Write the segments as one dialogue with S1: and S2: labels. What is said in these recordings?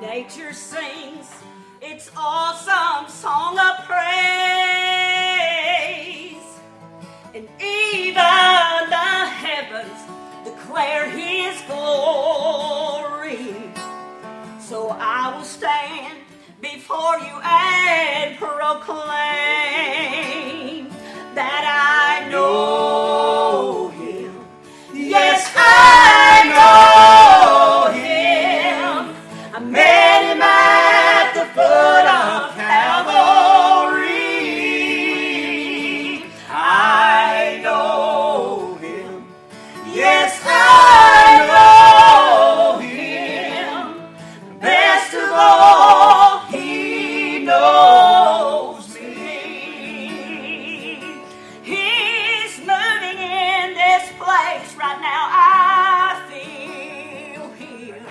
S1: nature sings its awesome song of praise. And even the heavens declare his glory. So I will stand before you and proclaim knows me. He's moving in this place right now. I feel him.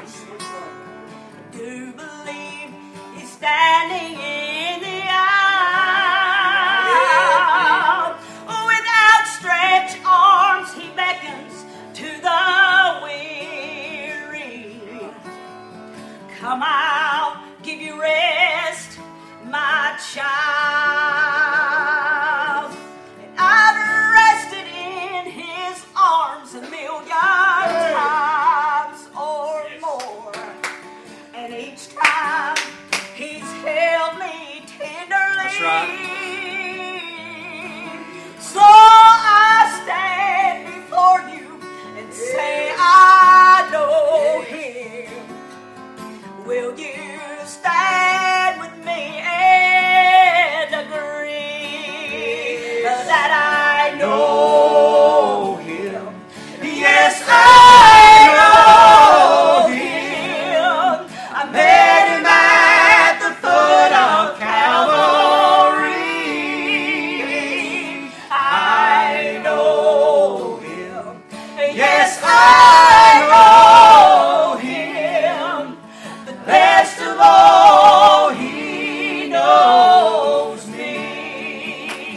S1: Do believe he's standing in the aisle. With outstretched arms, he beckons to the weary. Come, I'll give you rest, child. And I've rested in his arms a million times or more. And each time he's held me tenderly.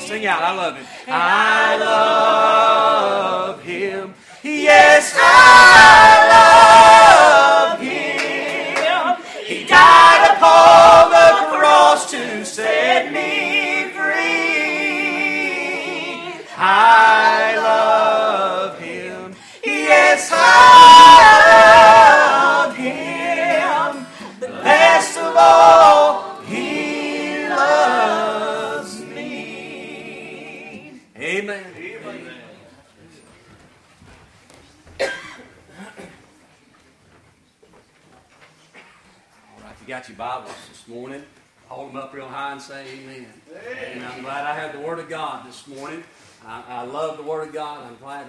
S2: Sing out. I love him.
S1: I love him. Yes, I me.
S2: Amen. All right, if you got your Bibles this morning, hold them up real high and say amen. And I'm glad I have the Word of God this morning. I, I love the Word of God. I'm glad